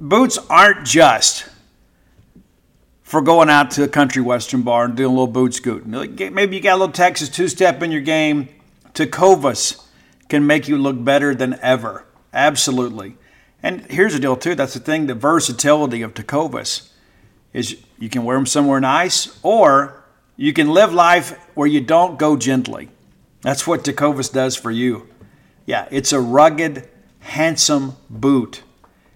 boots aren't just for going out to a country western bar and doing a little boot scooting. Maybe you got a little Texas two step in your game. Tecovas can make you look better than ever. Absolutely. And here's the deal, too. That's the thing the versatility of Tecovas is you can wear them somewhere nice or you can live life where you don't go gently. That's what Tecovas does for you. Yeah, it's a rugged, handsome boot.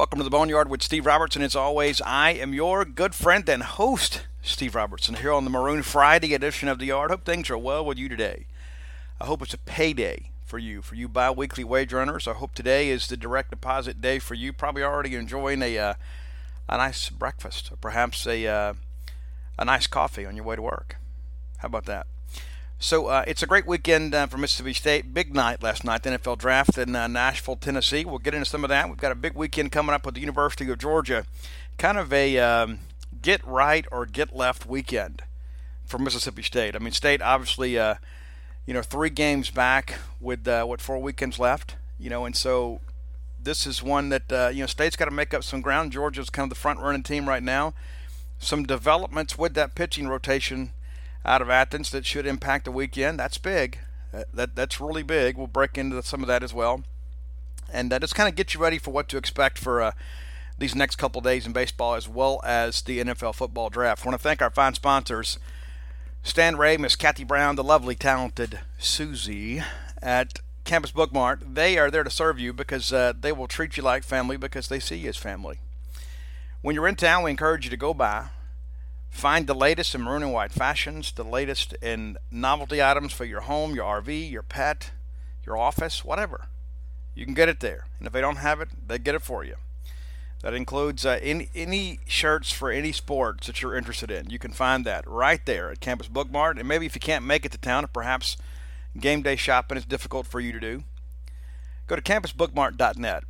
Welcome to the Boneyard with Steve Robertson. As always, I am your good friend and host, Steve Robertson, here on the Maroon Friday edition of the Yard. Hope things are well with you today. I hope it's a payday for you, for you bi-weekly wage earners. I hope today is the direct deposit day for you. Probably already enjoying a uh, a nice breakfast, or perhaps a uh, a nice coffee on your way to work. How about that? So uh, it's a great weekend uh, for Mississippi State. Big night last night, the NFL draft in uh, Nashville, Tennessee. We'll get into some of that. We've got a big weekend coming up with the University of Georgia. Kind of a um, get right or get left weekend for Mississippi State. I mean, State obviously, uh, you know, three games back with uh, what four weekends left. You know, and so this is one that uh, you know State's got to make up some ground. Georgia's kind of the front running team right now. Some developments with that pitching rotation out of Athens that should impact the weekend. That's big. That, that that's really big. We'll break into some of that as well, and uh, just kind of get you ready for what to expect for uh, these next couple days in baseball, as well as the NFL football draft. I want to thank our fine sponsors, Stan Ray, Miss Kathy Brown, the lovely, talented Susie at Campus Bookmart. They are there to serve you because uh, they will treat you like family because they see you as family. When you're in town, we encourage you to go by Find the latest in maroon and white fashions, the latest in novelty items for your home, your RV, your pet, your office, whatever. You can get it there. And if they don't have it, they get it for you. That includes uh, any, any shirts for any sports that you're interested in. You can find that right there at Campus Bookmart. And maybe if you can't make it to town, perhaps game day shopping is difficult for you to do, go to campusbookmart.net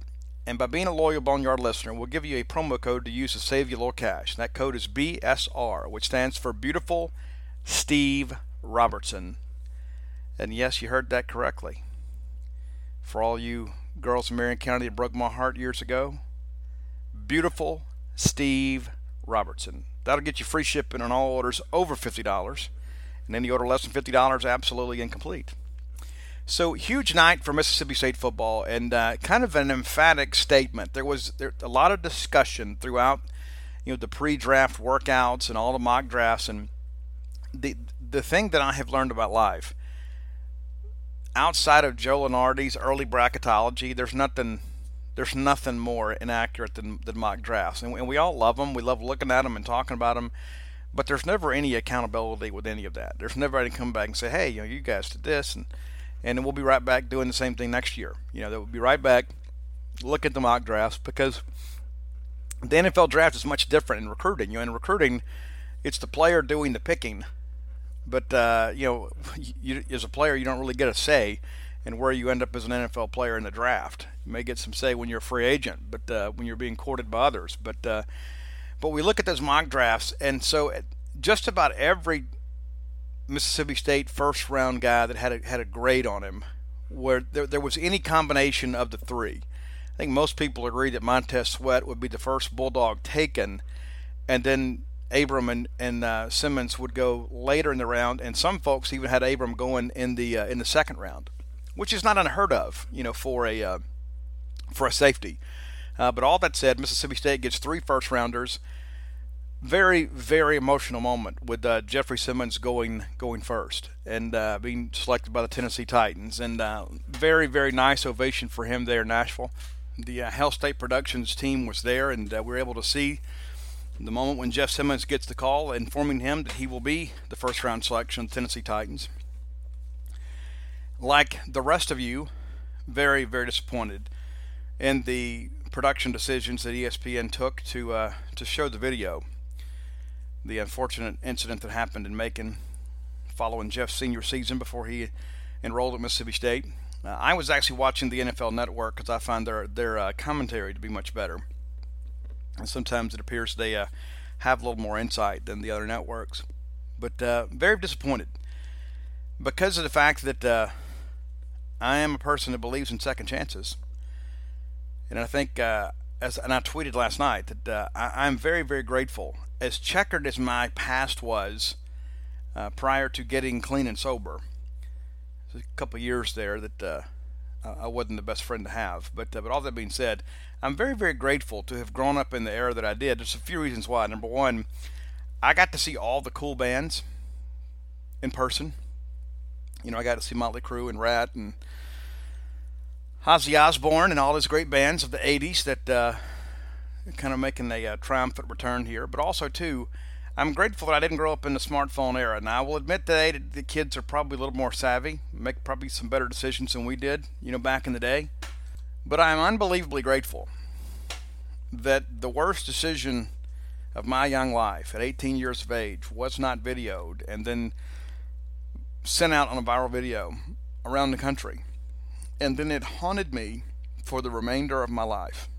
and by being a loyal Boneyard listener, we'll give you a promo code to use to save you a little cash. That code is BSR, which stands for Beautiful Steve Robertson. And yes, you heard that correctly. For all you girls in Marion County that broke my heart years ago, Beautiful Steve Robertson. That'll get you free shipping on all orders over $50. And any order less than $50, absolutely incomplete. So huge night for Mississippi State football, and uh, kind of an emphatic statement. There was there, a lot of discussion throughout, you know, the pre-draft workouts and all the mock drafts, and the the thing that I have learned about life, outside of Joe Lunardi's early bracketology, there's nothing there's nothing more inaccurate than, than mock drafts, and, and we all love them. We love looking at them and talking about them but there's never any accountability with any of that. There's never any come back and say, "Hey, you know, you guys did this," and and then we'll be right back doing the same thing next year. You know, we'll be right back look at the mock drafts because the NFL draft is much different in recruiting. You know, in recruiting, it's the player doing the picking, but uh, you know, you, as a player, you don't really get a say in where you end up as an NFL player in the draft. You may get some say when you're a free agent, but uh, when you're being courted by others. But uh, but we look at those mock drafts, and so just about every Mississippi State first round guy that had a, had a grade on him, where there, there was any combination of the three. I think most people agree that Montez Sweat would be the first Bulldog taken, and then Abram and, and uh, Simmons would go later in the round, and some folks even had Abram going in the uh, in the second round, which is not unheard of, you know, for a uh, for a safety. Uh, but all that said, Mississippi State gets three first rounders. Very very emotional moment with uh, Jeffrey Simmons going going first and uh, being selected by the Tennessee Titans, and very very nice ovation for him there in Nashville. The Hail State Productions team was there, and we were able to see the moment when Jeff Simmons gets the call informing him that he will be the first round selection of the Tennessee Titans. Like the rest of you, very, very disappointed in the production decisions that ESPN took to uh, to show the video. The unfortunate incident that happened in Macon following Jeff's senior season before he enrolled at Mississippi State. Uh, I was actually watching the NFL Network because I find their their uh, commentary to be much better and sometimes it appears they uh, have a little more insight than the other networks. But uh, very disappointed because of the fact that uh, I am a person that believes in second chances, and I think uh, as and I tweeted last night that I, am very very grateful. As checkered as my past was uh, prior to getting clean and sober, a couple years there that I wasn't the best friend to have. But but all that being said, I'm very, very grateful to have grown up in the era that I did. There's a few reasons why. Number one, I got to see all the cool bands in person. You know, I got to see Motley Crue and Ratt and Ozzy Osbourne and all his great bands of the 80s that uh, kind of making a uh, triumphant return here. But also, too, I'm grateful that I didn't grow up in the smartphone era. Now, I will admit that the kids are probably a little more savvy, make probably some better decisions than we did, you know, back in the day. But I am unbelievably grateful that the worst decision of my young life at 18 years of age was not videoed and then sent out on a viral video around the country. And then it haunted me for the remainder of my life.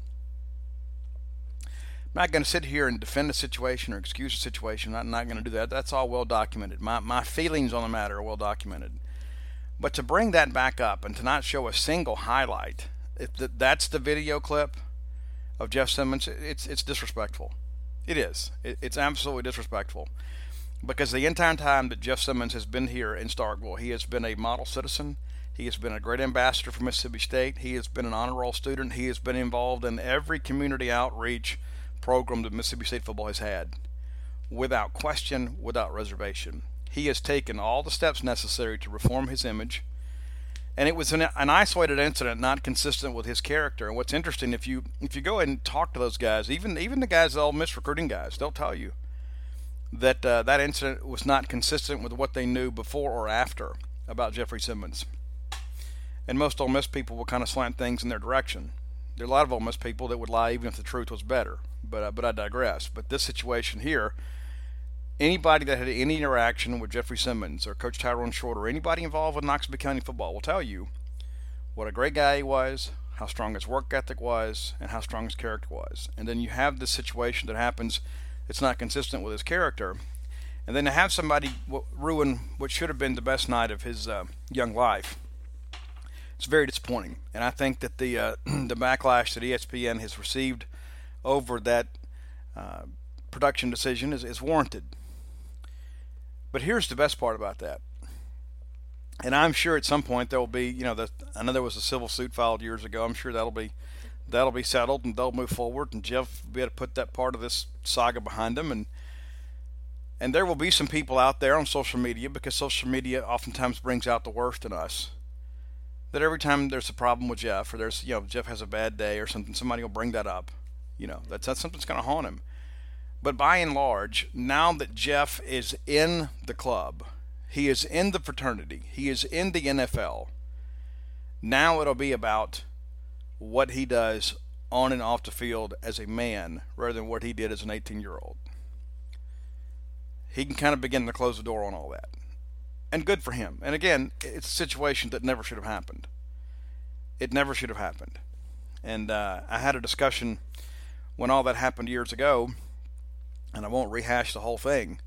I'm not going to sit here and defend a situation or excuse a situation. I'm not going to do that. That's all well documented. My, my feelings on the matter are well documented. But to bring that back up and to not show a single highlight if the, that's the video clip of Jeff Simmons, it's it's disrespectful. It is. It, it's absolutely disrespectful because the entire time that Jeff Simmons has been here in Starkville, he has been a model citizen. He has been a great ambassador for Mississippi State. He has been an honor roll student. He has been involved in every community outreach program that Mississippi State football has had, without question, without reservation. He has taken all the steps necessary to reform his image and it was an, an, isolated incident, not consistent with his character. And what's interesting, if you if you go and talk to those guys, even even the guys, Ole Miss recruiting guys, they'll tell you that uh, that incident was not consistent with what they knew before or after about Jeffrey Simmons. And most Ole Miss people will kind of slant things in their direction. There are a lot of Miss people that would lie even if the truth was better. But uh, but I digress. But this situation here anybody that had any interaction with Jeffrey Simmons or Coach Tyrone Short or anybody involved with Noxubee County football will tell you what a great guy he was, how strong his work ethic was, and how strong his character was. And then you have this situation that happens that's not consistent with his character. And then to have somebody ruin what should have been the best night of his uh, young life, it's very disappointing. And I think that the uh, the backlash that ESPN has received over that uh, production decision is, is warranted. But here's the best part about that. And I'm sure at some point there will be, you know, the, I know there was a civil suit filed years ago. I'm sure that'll be that'll be settled and they'll move forward and Jeff will be able to put that part of this saga behind them and and there will be some people out there on social media because social media oftentimes brings out the worst in us. That every time there's a problem with Jeff or there's you know Jeff has a bad day or something, somebody will bring that up. You know that's that's something's going to haunt him. But by and large, now that Jeff is in the club, he is in the fraternity, he is in the NFL, now it'll be about what he does on and off the field as a man rather than what he did as an 18 year old. He can kind of begin to close the door on all that. And good for him. And again, it's a situation that never should have happened. It never should have happened. And uh, I had a discussion when all that happened years ago, and I won't rehash the whole thing,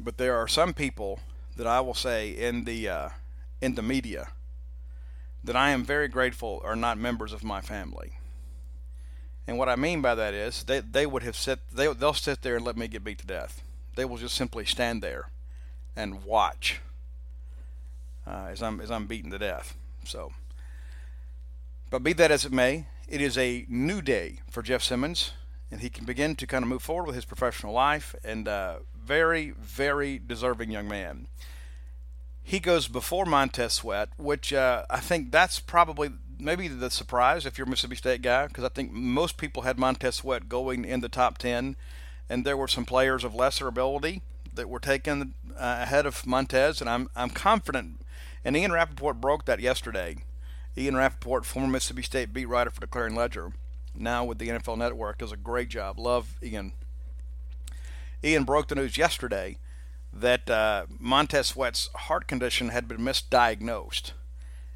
but there are some people that I will say in the uh, in the media that I am very grateful are not members of my family. And what I mean by that is they, they would have sit they they'll sit there and let me get beat to death. They will just simply stand there and watch uh, as I'm as I'm beaten to death. So, but be that as it may, it is a new day for Jeff Simmons, and he can begin to kind of move forward with his professional life. And uh, very very deserving young man. He goes before Montez Sweat, which uh, I think that's probably maybe the surprise if you're a Mississippi State guy, because I think most people had Montez Sweat going in the top 10, and there were some players of lesser ability that were taken uh, ahead of Montez, and I'm, I'm confident. And Ian Rapoport broke that yesterday. Ian Rapoport, former Mississippi State beat writer for the Clarion Ledger, now with the NFL Network, does a great job. Love Ian. Ian broke the news yesterday that uh, Montez Sweat's heart condition had been misdiagnosed,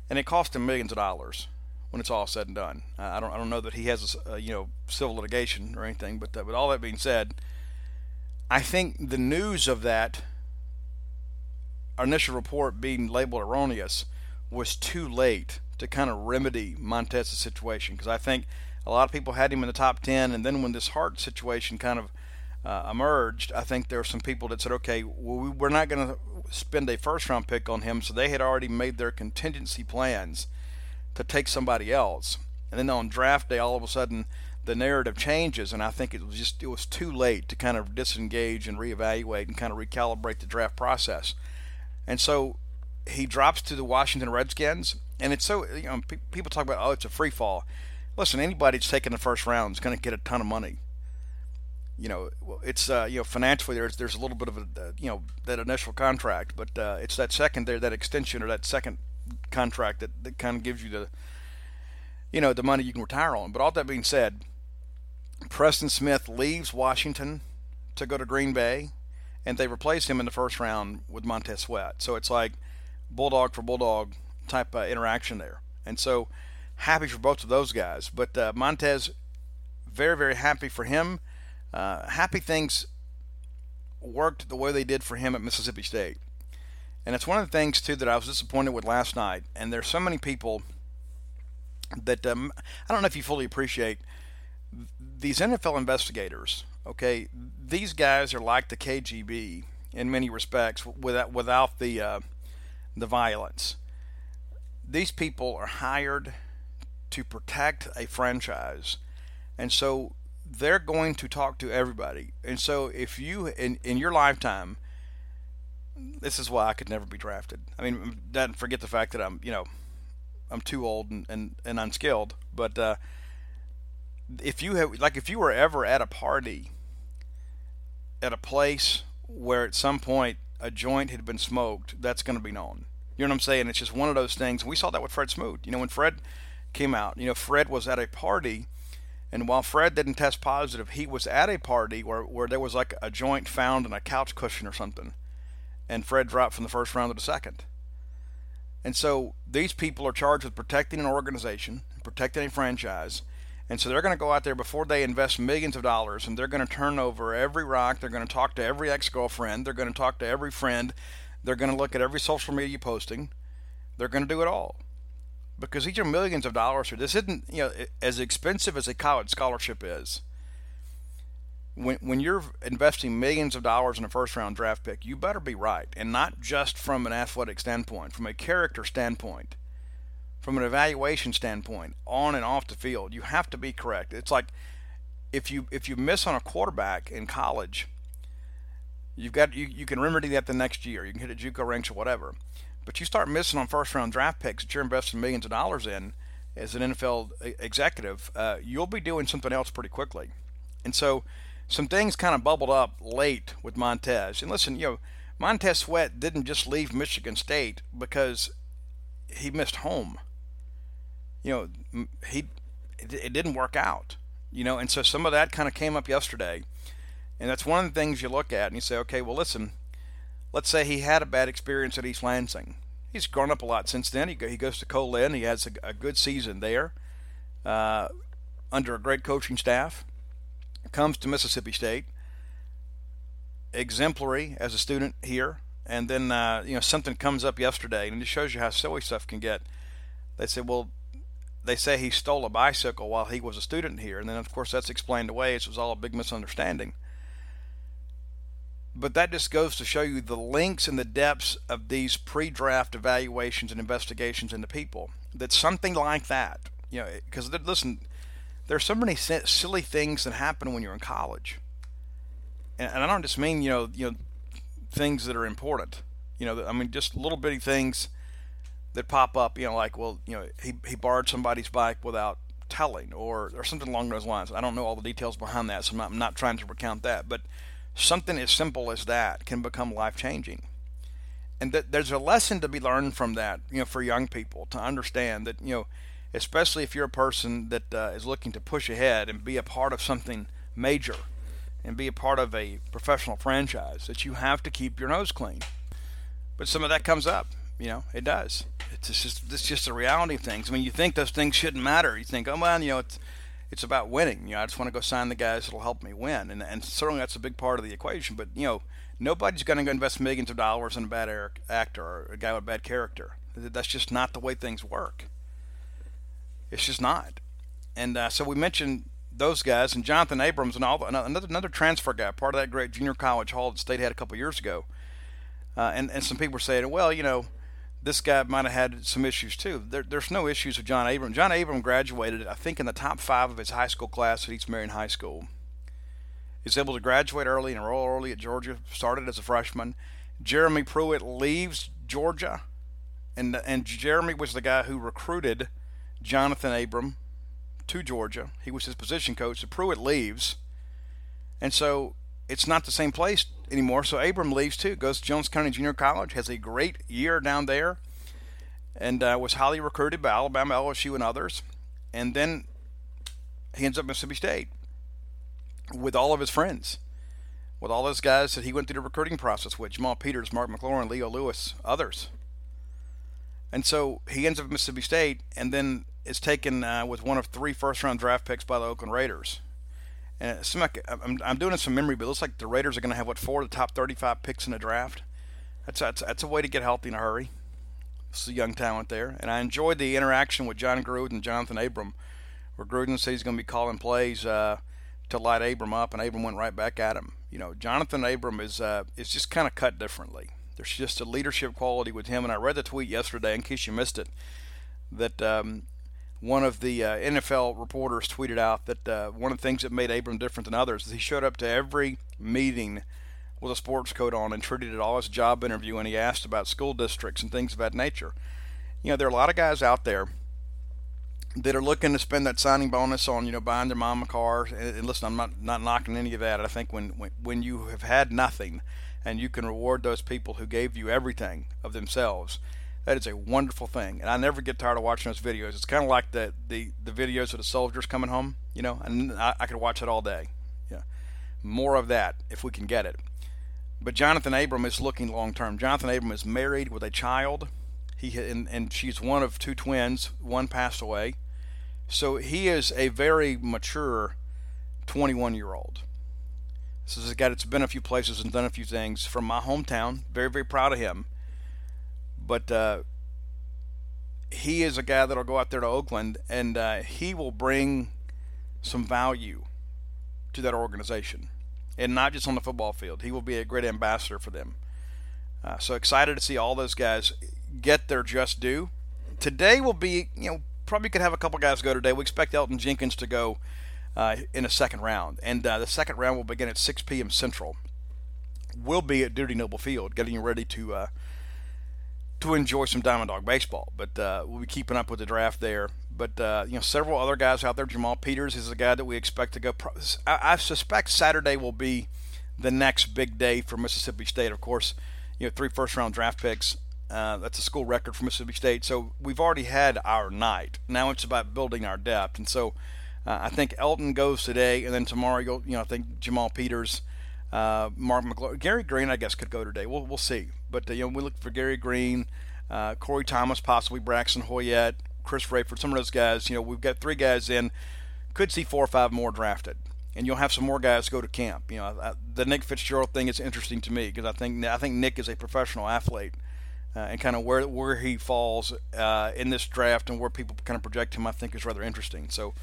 and it cost him millions of dollars when it's all said and done. Uh, I don't I don't know that he has a, uh, you know civil litigation or anything, but uh, all that being said, I think the news of that initial report being labeled erroneous was too late to kind of remedy Montez's situation because I think a lot of people had him in the top 10 and then when this heart situation kind of uh, emerged, I think there were some people that said, okay, well, we're not going to spend a first round pick on him. So they had already made their contingency plans to take somebody else. And then on draft day, all of a sudden, the narrative changes, and I think it was just it was too late to kind of disengage and reevaluate and kind of recalibrate the draft process. And so he drops to the Washington Redskins, and it's so you know people talk about oh it's a free fall. Listen, anybody that's taking the first round is going to get a ton of money you know, it's uh, you know financially there's there's a little bit of a uh, you know that initial contract, but uh, it's that second there that extension or that second contract that, that kind of gives you the you know the money you can retire on. But all that being said, Preston Smith leaves Washington to go to Green Bay, and they replaced him in the first round with Montez Sweat. So it's like bulldog for bulldog type interaction there, and so happy for both of those guys. But uh, Montez, very very happy for him uh, happy things worked the way they did for him at Mississippi State. And it's one of the things, too, that I was disappointed with last night. And there's so many people that um, I don't know if you fully appreciate these NFL investigators. Okay, these guys are like the KGB in many respects, without without the uh, the violence. These people are hired to protect a franchise, and so they're going to talk to everybody. And so if you in in your lifetime this is why I could never be drafted. I mean, don't forget the fact that I'm, you know, I'm too old and, and, and unskilled. But uh, if you have, like, if you were ever at a party at a place where at some point a joint had been smoked, that's going to be known. You know what I'm saying? It's just one of those things. We saw that with Fred Smoot. You know, when Fred came out, you know, Fred was at a party and while Fred didn't test positive, he was at a party where, where there was like a joint found in a couch cushion or something. And Fred dropped from the first round to the second. And so these people are charged with protecting an organization, protecting a franchise. And so they're going to go out there before they invest millions of dollars and they're going to turn over every rock. They're going to talk to every ex girlfriend. They're going to talk to every friend. They're going to look at every social media posting. They're going to do it all because these are millions of dollars. This isn't you know as expensive as a college scholarship is. When when you're investing millions of dollars in a first round draft pick, you better be right, and not just from an athletic standpoint, from a character standpoint, from an evaluation standpoint, on and off the field. You have to be correct. It's like if you if you miss on a quarterback in college, you've got you, you can remedy that the next year. You can hit a JUCO ranks or whatever. But you start missing on first round draft picks that you're investing millions of dollars in as an NFL executive, uh, you'll be doing something else pretty quickly. And so some things kind of bubbled up late with Montez. And listen, you know, Montez Sweat didn't just leave Michigan State because he missed home. You know, he it, didn't work out, you know. And so some of that kind of came up yesterday, and that's one of the things you look at and you say, okay, well, listen, let's say he had a bad experience at East Lansing. He's grown up a lot since then. He, he goes to Co-Lin. He has a, a good season there uh, under a great coaching staff. Comes to Mississippi State, exemplary as a student here. And then, uh, you know, something comes up yesterday, and it shows you how silly stuff can get. They say, well, they say he stole a bicycle while he was a student here. And then, of course, that's explained away. It was all a big misunderstanding. But that just goes to show you the links and the depths of these pre draft evaluations and investigations into people. That something like that, you know, because listen, there's so many silly things that happen when you're in college. And, and I don't just mean, you know, you know, things that are important. You know, I mean, just little bitty things that pop up, you know, like, well, you know, he, he borrowed somebody's bike without telling or, or something along those lines. I don't know all the details behind that, so I'm not, I'm not trying to recount that. But something as simple as that can become life changing. And that there's a lesson to be learned from that, you know, for young people to understand that, you know, especially if you're a person that uh, is looking to push ahead and be a part of something major and be a part of a professional franchise, that you have to keep your nose clean. But some of that comes up, you know, it does. It's just it's just the reality of things. I mean, you think those things shouldn't matter. You think, oh man, you know, it's it's about winning. You know, I just want to go sign the guys that'll help me win, and and certainly that's a big part of the equation. But you know, nobody's going to go invest millions of dollars in a bad actor or a guy with a bad character. That's just not the way things work. It's just not. And uh, so we mentioned those guys and Jonathan Abrams and all the, another another transfer guy, part of that great junior college haul that State had a couple years ago. Uh, and and some people were saying, well, you know, this guy might have had some issues too. There, there's no issues with John Abram. John Abram graduated, I think, in the top five of his high school class at East Marion High School. He's able to graduate early and enroll early at Georgia. Started as a freshman. Jeremy Pruitt leaves Georgia, and and Jeremy was the guy who recruited Jonathan Abram to Georgia. He was his position coach. So Pruitt leaves, and so it's not the same place anymore. So Abram leaves too, goes to Jones County Junior College, has a great year down there, and uh, was highly recruited by Alabama, LSU, and others. And then he ends up at Mississippi State with all of his friends, with all those guys that he went through the recruiting process with Jamal Peters, Mark McLaurin, Leo Lewis, others. And so he ends up at Mississippi State and then is taken uh, with one of three first round draft picks by the Oakland Raiders. And it like I'm, I'm doing some memory, but it looks like the Raiders are going to have what four of the top 35 picks in the draft. That's that's that's a way to get healthy in a hurry. It's a young talent there, and I enjoyed the interaction with Jon Gruden and Jonathan Abram, where Gruden said he's going to be calling plays uh, to light Abram up, and Abram went right back at him. You know, Jonathan Abram is uh, is just kind of cut differently. There's just a leadership quality with him, and I read the tweet yesterday in case you missed it that um, one of the uh, NFL reporters tweeted out that uh, one of the things that made Abram different than others is he showed up to every meeting with a sports coat on and treated it all as a job interview, and he asked about school districts and things of that nature. You know, there are a lot of guys out there that are looking to spend that signing bonus on, you know, buying their mom a car. And, and listen, I'm not not knocking any of that. I think when, when when you have had nothing, and you can reward those people who gave you everything of themselves that is a wonderful thing, and I never get tired of watching those videos. It's kind of like the, the, the videos of the soldiers coming home, you know, and I, I could watch it all day. Yeah, more of that if we can get it. But Jonathan Abram is looking long term. Jonathan Abram is married with a child. He and, and she's one of two twins. One passed away, so he is a very mature 21 year old. This is a guy that's been a few places and done a few things from my hometown. Very very proud of him but uh, he is a guy that'll go out there to Oakland and uh, he will bring some value to that organization, and not just on the football field. He will be a great ambassador for them. Uh, so excited to see all those guys get their just due. Today will be, you know, probably could have a couple guys go today. We expect Elgton Jenkins to go uh, in a second round, and uh, the second round will begin at 6 p.m. Central. We'll be at Dudy Noble Field, getting ready to uh, to enjoy some Diamond Dawg baseball. But uh, we'll be keeping up with the draft there. But uh, you know, several other guys out there. Jamal Peters is a guy that we expect to go. I, I suspect Saturday will be the next big day for Mississippi State. Of course, you know, three first round draft picks Uh, that's a school record for Mississippi State. So we've already had our night. Now it's about building our depth. And so uh, I think Elgton goes today, and then tomorrow, you know, I think Jamal Peters, uh, Mark McLaurin, Gerri Green, I guess, could go today. We'll, we'll see. But, uh, you know, we look for Gerri Green, uh, Corey Thomas, possibly Braxton Hoyett, Chris Rayford, some of those guys. You know, we've got three guys in. Could see four or five more drafted and you'll have some more guys go to camp. You know, the Nick Fitzgerald thing is interesting to me because I think I think Nick is a professional athlete, uh, and kind of where where he falls uh, in this draft and where people kind of project him, I think is rather interesting. So,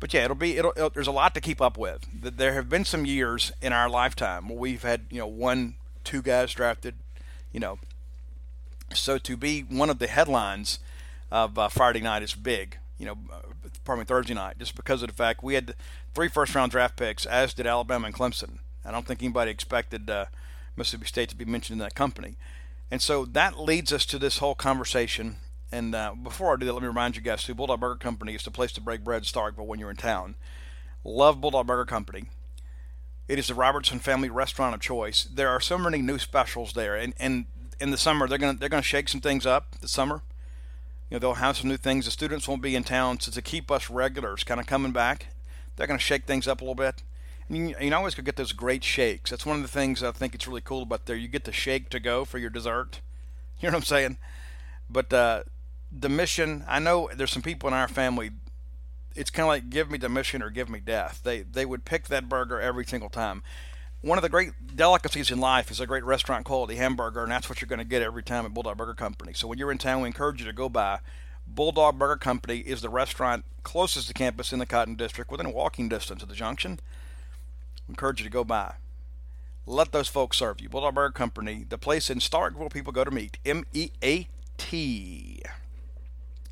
but yeah, it'll be it'll, it'll, there's a lot to keep up with. There have been some years in our lifetime where we've had you know one, two guys drafted, you know. So to be one of the headlines of uh, Friday night is big. You know, uh, pardon me, Thursday night, just because of the fact we had three first round draft picks, as did Alabama and Clemson. I don't think anybody expected uh, Mississippi State to be mentioned in that company. And so that leads us to this whole conversation. And uh, before I do that, let me remind you guys too Bulldog Burger Company is the place to break bread Starkville when you're in town. Love Bulldog Burger Company. It is the Robertson family restaurant of choice. There are so many new specials there, and, and in the summer they're gonna they're gonna shake some things up. The summer, you know, they'll have some new things. The students won't be in town, so to keep us regulars kind of coming back, they're gonna shake things up a little bit. You, you always could get those great shakes. That's one of the things I think it's really cool about there. You get the shake to go for your dessert. You know what I'm saying? But uh, the mission, I know there's some people in our family. It's kind of like give me the mission or give me death. They they would pick that burger every single time. One of the great delicacies in life is a great restaurant quality hamburger, and that's what you're going to get every time at Bulldog Burger Company. So when you're in town, we encourage you to go by. Bulldog Burger Company is the restaurant closest to campus in the Cotton District, within walking distance of the junction We encourage you to go by. Let those folks serve you. Bulldog Burger Company, the place in Starkville people go to meet. M E A T.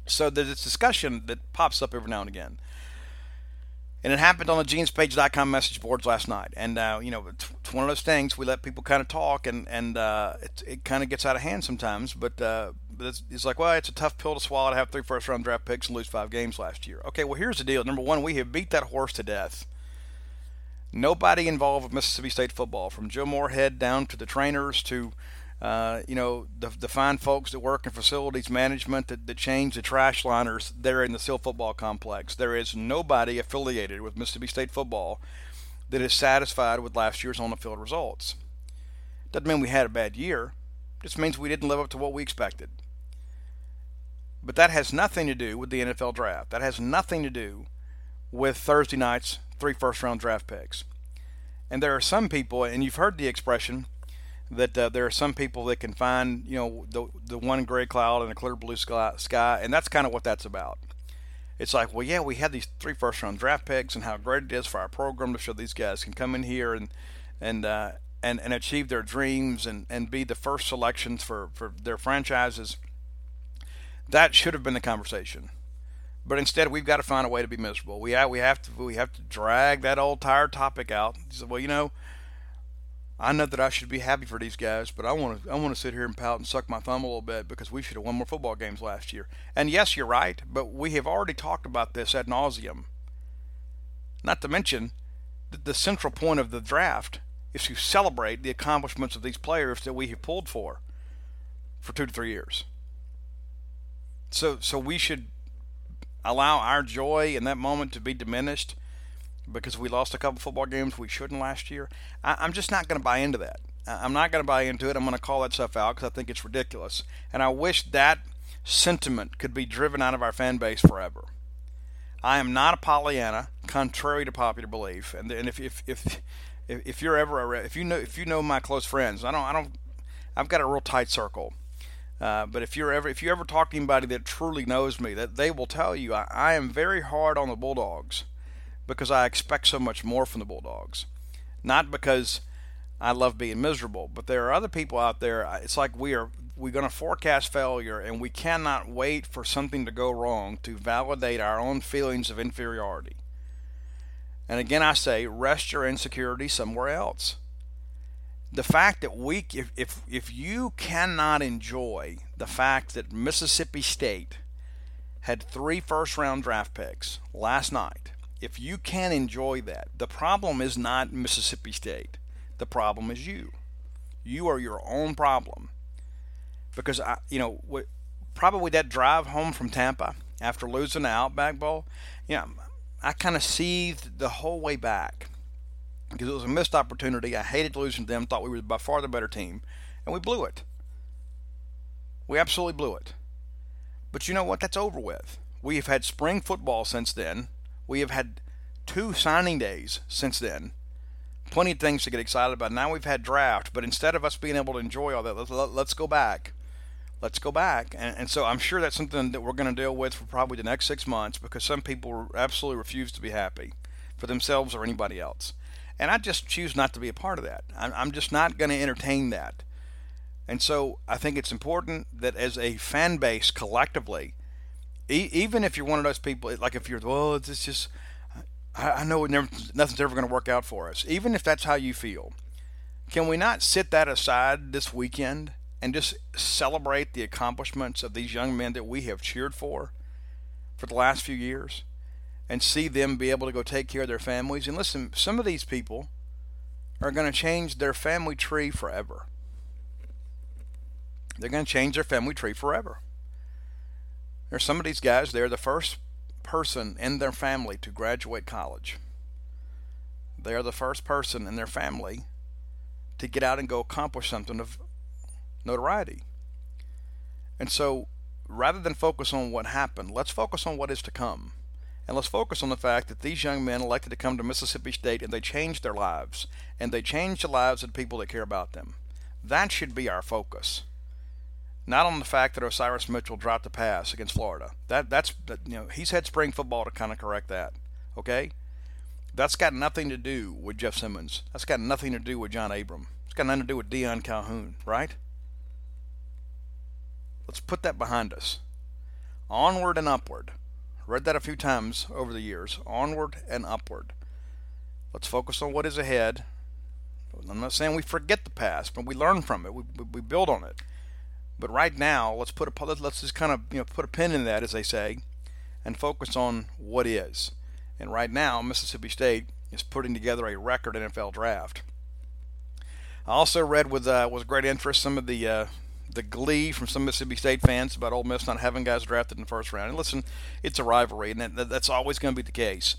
So there's this discussion that pops up every now and again. And it happened on the genespage.com message boards last night. And, uh, you know, it's one of those things we let people kind of talk and, and uh, it, it kind of gets out of hand sometimes. But, uh, it's, it's, like, well, it's a tough pill to swallow to have three first round draft picks and lose five games last year. Okay, well, here's the deal. Number one, we have beat that horse to death. Nobody involved with Mississippi State football, from Joe Moorhead down to the trainers to uh, you know, the, the fine folks that work in facilities management that, that change the trash liners there in the Seal football complex. There is nobody affiliated with Mississippi State football that is satisfied with last year's on the field results. Doesn't mean we had a bad year, just means we didn't live up to what we expected. But that has nothing to do with the NFL draft. That has nothing to do with Thursday night's three first round draft picks. And there are some people, and you've heard the expression that uh, there are some people that can find, you know, the, the one gray cloud and a clear blue sky, sky, and that's kind of what that's about. It's like, well, yeah, we had these three first round draft picks, and how great it is for our program to show these guys can come in here and and uh, and and achieve their dreams and and be the first selections for for their franchises. That should have been the conversation. But instead, we've got to find a way to be miserable. We have, we have to we have to drag that old tired topic out. He said, "Well, you know, I know that I should be happy for these guys, but I want to I want to sit here and pout and suck my thumb a little bit because we should have won more football games last year." And yes, you're right, but we have already talked about this ad nauseum. Not to mention, that the central point of the draft is to celebrate the accomplishments of these players that we have pulled for for two to three years. So so we should allow our joy in that moment to be diminished because we lost a couple football games we shouldn't last year. I, am just not going to buy into that. I'm not going to buy into it. I'm going to call that stuff out because I think it's ridiculous. And I wish that sentiment could be driven out of our fan base forever. I am not a Pollyanna, contrary to popular belief. And, and if, if, if, if you're ever a, if you know if you know my close friends, I don't I don't I've got a real tight circle. Uh, but if you're ever if you ever talk to anybody that truly knows me, that they will tell you I, I am very hard on the Bulldogs because I expect so much more from the Bulldogs. Not because I love being miserable, but there are other people out there. It's like we are we're going to forecast failure, and we cannot wait for something to go wrong to validate our own feelings of inferiority. And again, I say, rest your insecurity somewhere else the fact that we if, if if you cannot enjoy the fact that Mississippi State had three first round draft picks last night if you can enjoy that the problem is not Mississippi State the problem is you you are your own problem because I, you know, probably that drive home from Tampa after losing the Outback Bowl, you know, I kind of seethed the whole way back because it was a missed opportunity. I hated losing to them. Thought we were by far the better team, and we blew it. We absolutely blew it. But you know what? That's over with. We have had spring football since then. We have had two signing days since then. Plenty of things to get excited about. Now we've had draft, but instead of us being able to enjoy all that, let's, go back. Let's go back. And, and so I'm sure that's something that we're going to deal with for probably the next six months because some people absolutely refuse to be happy for themselves or anybody else. And I just choose not to be a part of that. I'm just not going to entertain that. And so I think it's important that as a fan base collectively, even if you're one of those people, like if you're, well, it's just, I, I know never, nothing's ever going to work out for us. Even if that's how you feel, can we not sit that aside this weekend and just celebrate the accomplishments of these young men that we have cheered for for the last few years and see them be able to go take care of their families? And listen, some of these people are going to change their family tree forever. They're going to change their family tree forever. There's some of these guys, they're the first person in their family to graduate college. They are the first person in their family to get out and go accomplish something of notoriety. And so, rather than focus on what happened, let's focus on what is to come. And let's focus on the fact that these young men elected to come to Mississippi State and they changed their lives. And they changed the lives of the people that care about them. That should be our focus not on the fact that Osiris Mitchell dropped a pass against Florida. That that's that, you know he's had spring football to kind of correct that. Okay, that's got nothing to do with Jeff Simmons. That's got nothing to do with John Abram. It's got nothing to do with Deion Calhoun, right? Let's put that behind us. Onward and upward. Read that a few times over the years. Onward and upward. Let's focus on what is ahead. I'm not saying we forget the past, but we learn from it. We, we, we build on it. But right now, let's put a let's just kind of you know put a pin in that, as they say, and focus on what is. And right now, Mississippi State is putting together a record NFL draft. I also read with uh, with great interest some of the uh, the glee from some Mississippi State fans about Ole Miss not having guys drafted in the first round. And listen, it's a rivalry, and that, that's always going to be the case.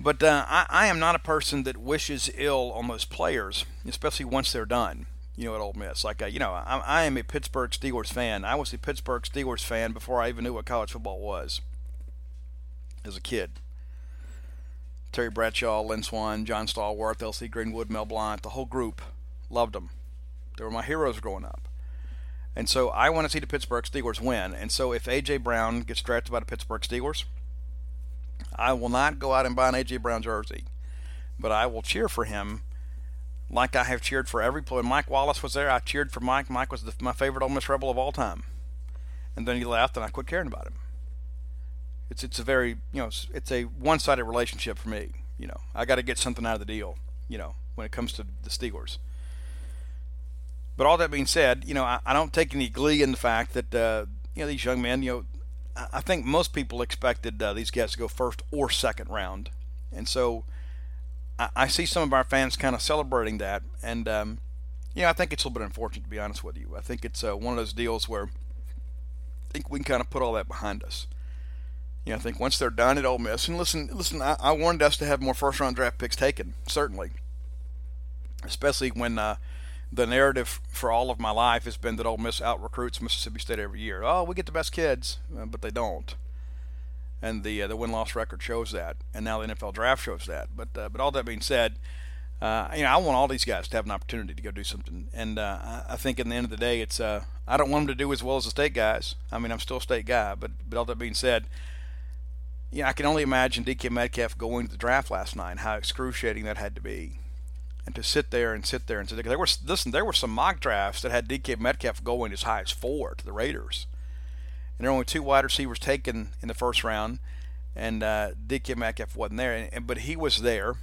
But uh, I, I am not a person that wishes ill on those players, especially once they're done you know, at Ole Miss. Like, uh, you know, I, I am a Pittsburgh Steelers fan. I was a Pittsburgh Steelers fan before I even knew what college football was as a kid. Terry Bradshaw, Lynn Swann, John Stallworth, L.C. Greenwood, Mel Blount, the whole group loved them. They were my heroes growing up. And so I want to see the Pittsburgh Steelers win. And so if A.J. Brown gets drafted by the Pittsburgh Steelers, I will not go out and buy an A.J. Brown jersey, but I will cheer for him like I have cheered for every player. Mike Wallace was there. I cheered for Mike. Mike was the, my favorite Ole Miss Rebel of all time. And then he left, and I quit caring about him. It's it's a very you know it's, it's a one-sided relationship for me. You know, I got to get something out of the deal. You know, when it comes to the Steelers. But all that being said, you know, I, I don't take any glee in the fact that uh, you know these young men. You know, I, I think most people expected uh, these guys to go first or second round, and so I, see some of our fans kind of celebrating that, and um, yeah, I think it's a little bit unfortunate to be honest with you. I think it's uh, one of those deals where I think we can kind of put all that behind us. You know, I think once they're done at Ole Miss, and listen, listen, I, I wanted us to have more first-round draft picks taken, certainly, especially when uh, the narrative for all of my life has been that Ole Miss out recruits Mississippi State every year. Oh, we get the best kids, uh, but they don't and the uh, the win loss record shows that, and now the NFL draft shows that. But uh, but all that being said, uh, you know I want all these guys to have an opportunity to go do something, and uh, I think in the end of the day, it's uh, I don't want them to do as well as the state guys. I mean I'm still a state guy, but but all that being said. Yeah, I can only imagine DK Metcalf going to the draft last night. How excruciating that had to be, and to sit there and sit there and sit there. There were listen, there were some mock drafts that had DK Metcalf going as high as four to the Raiders and there were only two wide receivers taken in the first round, and uh, DK Metcalf wasn't there, and, but he was there.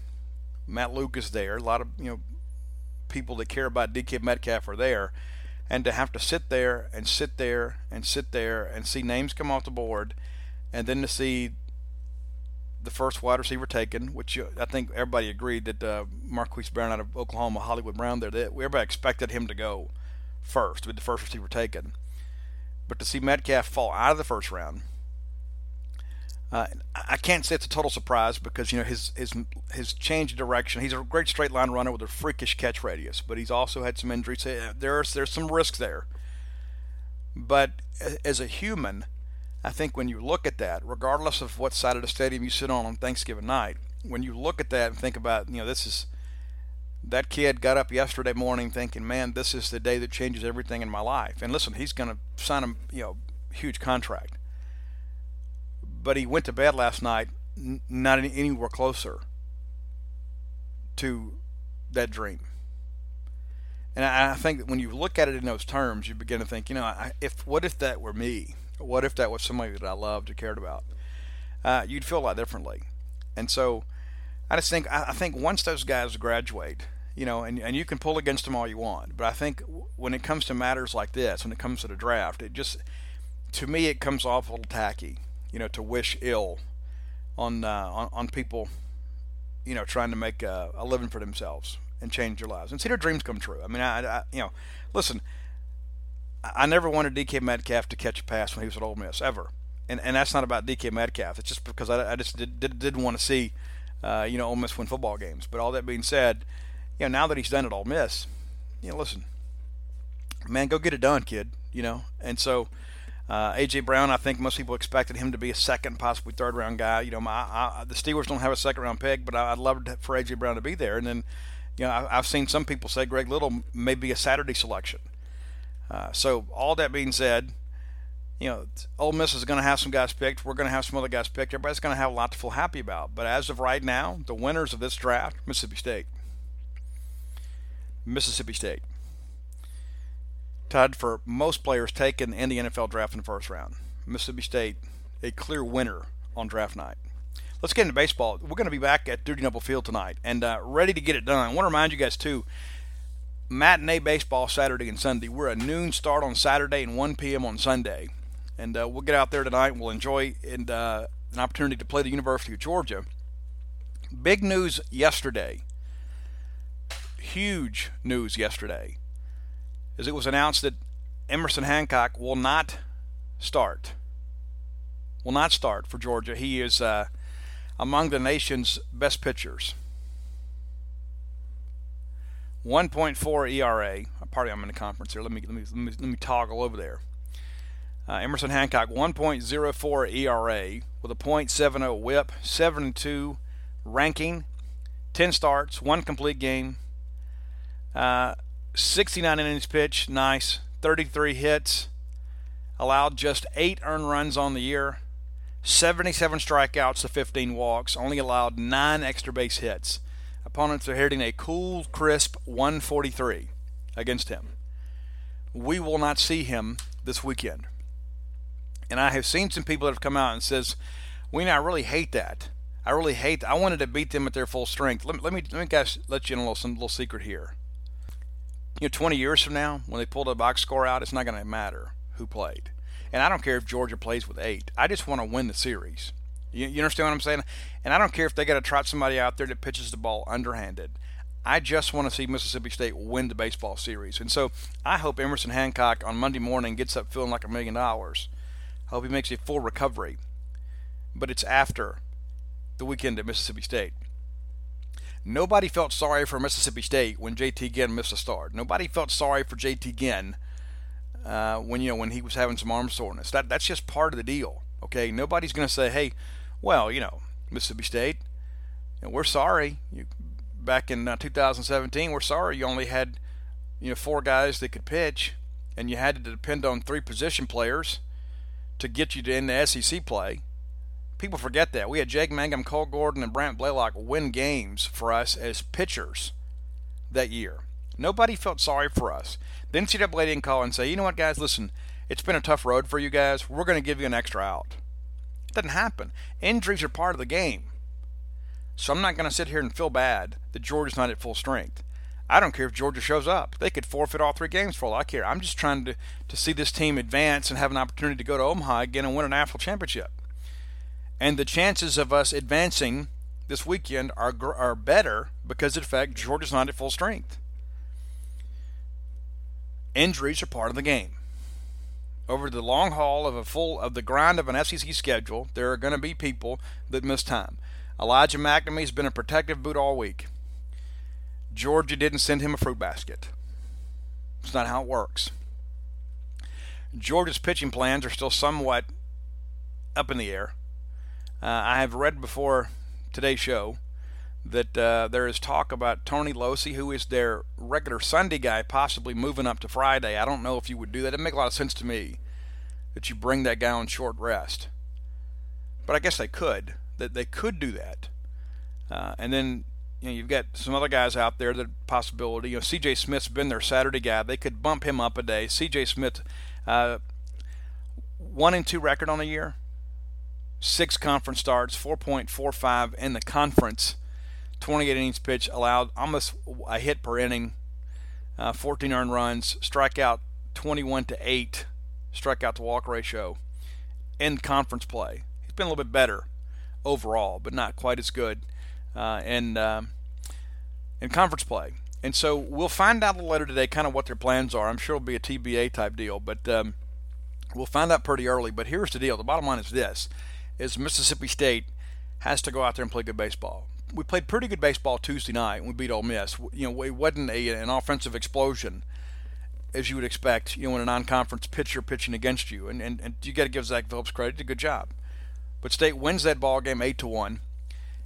Matt Luke is there. A lot of you know people that care about DK Metcalf are there, and to have to sit there and sit there and sit there and see names come off the board, and then to see the first wide receiver taken, which I think everybody agreed that uh, Marquise Brown out of Oklahoma, Hollywood Brown there, that everybody expected him to go first, with the first receiver taken. But to see Metcalf fall out of the first round, uh, I can't say it's a total surprise because you know his his his change of direction. He's a great straight line runner with a freakish catch radius, but he's also had some injuries. There's there's some risk there. But as a human, I think when you look at that, regardless of what side of the stadium you sit on on Thanksgiving night, when you look at that and think about, you know, this is that kid got up yesterday morning thinking, man, this is the day that changes everything in my life. And listen, he's going to sign a you know huge contract, but he went to bed last night n- not anywhere closer to that dream. And I, I think that when you look at it in those terms, you begin to think, you know, I, if what if that were me? What if that was somebody that I loved or cared about? Uh, you'd feel a lot differently. And so, I just think I, think once those guys graduate, you know, and, and you can pull against them all you want. But I think when it comes to matters like this, when it comes to the draft, it just, to me, it comes off a little tacky, you know, to wish ill on uh, on, on people, you know, trying to make a, a, living for themselves and change their lives and see their dreams come true. I mean, I, I you know, listen, I never wanted DK Metcalf to catch a pass when he was at Ole Miss ever, and and that's not about DK Metcalf. It's just because I, I just did, did, didn't want to see, uh, you know, Ole Miss win football games. But all that being said you know, now that he's done it Ole Miss, you know, listen, man, go get it done, kid. You know, and so uh, AJ Brown, I think most people expected him to be a second, possibly third round guy. You know, my I, the Steelers don't have a second round pick, but I, would love for AJ Brown to be there. And then, you know, I, have seen some people say Greg Little may be a Saturday selection. Uh, so all that being said, you know, Ole Miss is going to have some guys picked. We're going to have some other guys picked. Everybody's going to have a lot to feel happy about. But as of right now, the winners of this draft, Mississippi State. Mississippi State. Tied for most players taken in the NFL draft in the first round. Mississippi State, a clear winner on draft night. Let's get into baseball. We're going to be back at Dudy Noble Field tonight and uh, ready to get it done. I want to remind you guys, too, matinee baseball Saturday and Sunday. We're a noon start on Saturday and 1 p.m. on Sunday. And uh, we'll get out there tonight and we'll enjoy and, uh, an opportunity to play the University of Georgia. Big news yesterday huge news yesterday as it was announced that Emerson Hancock will not start. Will not start for Georgia. He is uh, among the nation's best pitchers. 1.4 ERA. Pardon, I'm in the conference here. Let me let me let me, let me toggle over there. Uh, Emerson Hancock 1.04 ERA with a .70 WHIP, 7-2 ranking, 10 starts, one complete game, uh, 69 innings pitched, nice. 33 hits, allowed just eight earned runs on the year, 77 strikeouts to 15 walks, only allowed nine extra base hits. Opponents are hitting a cool, crisp 143 against him. We will not see him this weekend. And I have seen some people that have come out and says, "We, I really hate that. I really hate. That. I wanted to beat them at their full strength." Let, let me let me guys let you in a little some little secret here you know, 20 years from now, when they pull the box score out, it's not going to matter who played. And I don't care if Georgia plays with eight. I just want to win the series. You, you understand what I'm saying? And I don't care if they got to trot somebody out there that pitches the ball underhanded. I just want to see Mississippi State win the baseball series. And so I hope Emerson Hancock on Monday morning gets up feeling like a million dollars. Hope he makes a full recovery. But it's after the weekend at Mississippi State. Nobody felt sorry for Mississippi State when JT Ginn missed a start. Nobody felt sorry for JT Ginn uh, when you know when he was having some arm soreness. That that's just part of the deal. Okay, nobody's going to say, "Hey, well, you know, Mississippi State, you know, we're sorry." You, back in uh, 2017, we're sorry you only had you know four guys that could pitch, and you had to depend on three position players to get you to in the SEC play people forget that. We had Jake Mangum, Cole Gordon, and Brant Blaylock win games for us as pitchers that year. Nobody felt sorry for us. The NCAA didn't call and say, you know what, guys, listen, it's been a tough road for you guys. We're going to give you an extra out. It doesn't happen. Injuries are part of the game. So I'm not going to sit here and feel bad that Georgia's not at full strength. I don't care if Georgia shows up. They could forfeit all three games for all I care. I'm just trying to, to see this team advance and have an opportunity to go to Omaha again and win a national championship and the chances of us advancing this weekend are are better because in fact Georgia's not at full strength. injuries are part of the game. Over the long haul of a full of the grind of an SEC schedule, there are going to be people that miss time. Elijah MacNamee's been a protective boot all week. Georgia didn't send him a fruit basket. It's not how it works. Georgia's pitching plans are still somewhat up in the air. Uh, I have read before today's show that uh, there is talk about Tony Locey, who is their regular Sunday guy, possibly moving up to Friday. I don't know if you would do that. It'd make a lot of sense to me that you bring that guy on short rest. But I guess they could. That they could do that. Uh, and then you know you've got some other guys out there that possibility. You know, C.J. Smith's been their Saturday guy. They could bump him up a day. C.J. Smith, uh, one and two record on the year, six conference starts, 4.45 in the conference. 28 innings pitched, allowed almost a hit per inning, uh, 14 earned runs, strikeout 21 to 8, strikeout to walk ratio in conference play. He's been a little bit better overall, but not quite as good uh, in, um, in conference play. And so we'll find out later today kind of what their plans are. I'm sure it'll be a TBA type deal, but um, we'll find out pretty early. But here's the deal. The bottom line is this, is Mississippi State has to go out there and play good baseball we played pretty good baseball Tuesday night. And we beat Ole Miss. You know, it wasn't a, an offensive explosion as you would expect. You know, when a non-conference pitcher pitching against you, and and, and you got to give Zach Phillips credit. Did a good job. But State wins that ball game eight to one,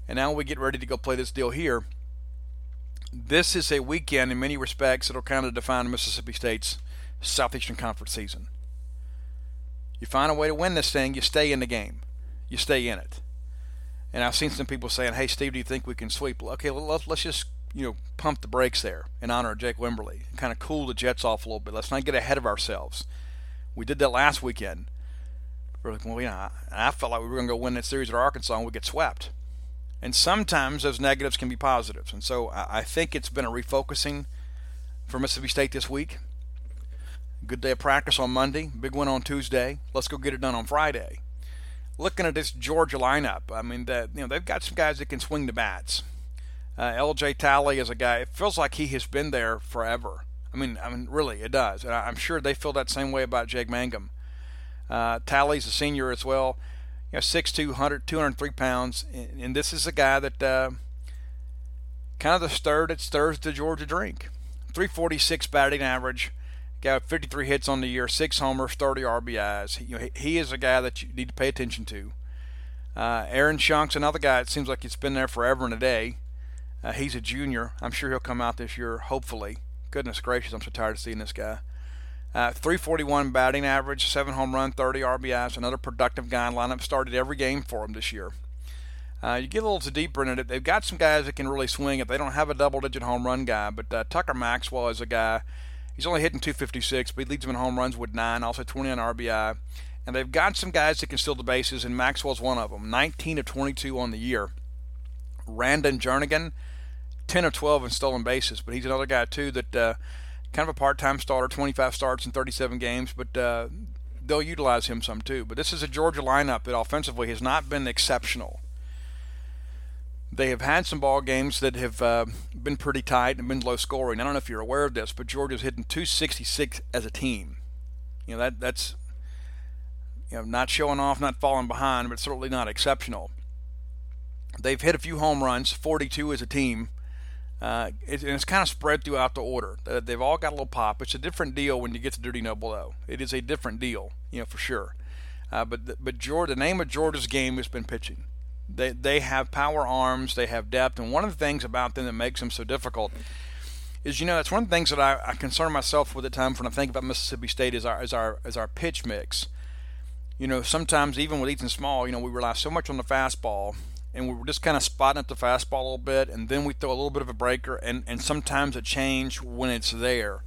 and now we get ready to go play this deal here. This is a weekend in many respects that'll kind of define Mississippi State's Southeastern Conference season. You find a way to win this thing, you stay in the game, you stay in it. And I've seen some people saying, "Hey, Steve, do you think we can sweep?" Okay, let's let's just you know pump the brakes there in honor of Jake Wimberly, kind of cool the Jets off a little bit. Let's not get ahead of ourselves. We did that last weekend. We're like, well, yeah, I felt like we were going to go win that series at Arkansas and we get swept. And sometimes those negatives can be positives. And so I think it's been a refocusing for Mississippi State this week. Good day of practice on Monday, big win on Tuesday. Let's go get it done on Friday looking at this Georgia lineup, I mean, that you know they've got some guys that can swing the bats. Uh, L.J. Talley is a guy. It feels like he has been there forever. I mean, I mean, really, it does. And I'm sure they feel that same way about Jake Mangum. Uh, Talley's a senior as well. You know, 6'2", 100, 203 pounds, and, and this is a guy that uh, kind of the stir that stirs the Georgia drink. 346 batting average, got 53 hits on the year, six homers, 30 RBIs. He, you know, he is a guy that you need to pay attention to. Uh, Aaron Schunk's another guy. It seems like he's been there forever and a day. Uh, he's a junior. I'm sure he'll come out this year, hopefully. Goodness gracious, I'm so tired of seeing this guy. Uh, 341 batting average, seven home run, 30 RBIs. Another productive guy in lineup. Started every game for him this year. Uh, you get a little deeper in it. They've got some guys that can really swing it. They don't have a double-digit home run guy, but uh, Tucker Maxwell is a guy He's only hitting 256, but he leads them in home runs with nine, also 20 on RBI. And they've got some guys that can steal the bases, and Maxwell's one of them. 19 of 22 on the year. Randon Jernigan, 10 of 12 in stolen bases, but he's another guy too that uh, kind of a part-time starter, 25 starts in 37 games, but uh, they'll utilize him some too. But this is a Georgia lineup that offensively has not been exceptional. They have had some ball games that have uh, been pretty tight and been low scoring. I don't know if you're aware of this, but Georgia's hitting 266 as a team. You know that that's you know not showing off, not falling behind, but certainly not exceptional. They've hit a few home runs, 42 as a team, uh, it, and it's kind of spread throughout the order. They've all got a little pop. It's a different deal when you get to Dudy Noble, though. It is a different deal, you know, for sure. Uh, but but Georgia, the name of Georgia's game has been pitching. They they have power arms, they have depth, and one of the things about them that makes them so difficult is you know that's one of the things that I, I concern myself with at times when I think about Mississippi State is our is our is our pitch mix. You know, sometimes even with Ethan Small, you know, we rely so much on the fastball and we were just kind of spotting at the fastball a little bit, and then we throw a little bit of a breaker, and, and sometimes a change when it's there.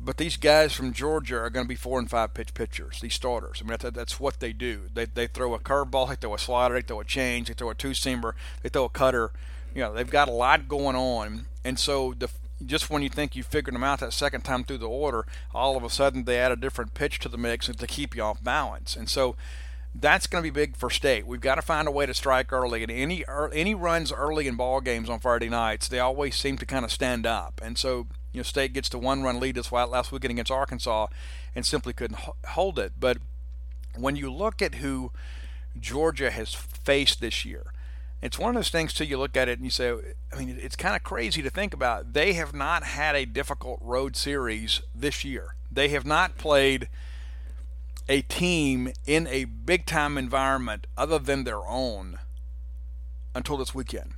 But these guys from Georgia are going to be four and five pitch pitchers. These starters. I mean, that's what they do. They, they throw a curveball, they throw a slider, they throw a change, they throw a two seamer, they throw a cutter. You know, they've got a lot going on, and so the just when you think you figured them out that second time through the order, all of a sudden they add a different pitch to the mix to keep you off balance. And so that's going to be big for state. We've got to find a way to strike early. And any any runs early in ball games on Friday nights, they always seem to kind of stand up. And so You know, State gets to one run lead this last weekend against Arkansas and simply couldn't hold it. But when you look at who Georgia has faced this year, it's one of those things too. You look at it and you say, I mean, it's kind of crazy to think about. They have not had a difficult road series this year. They have not played a team in a big time environment other than their own until this weekend.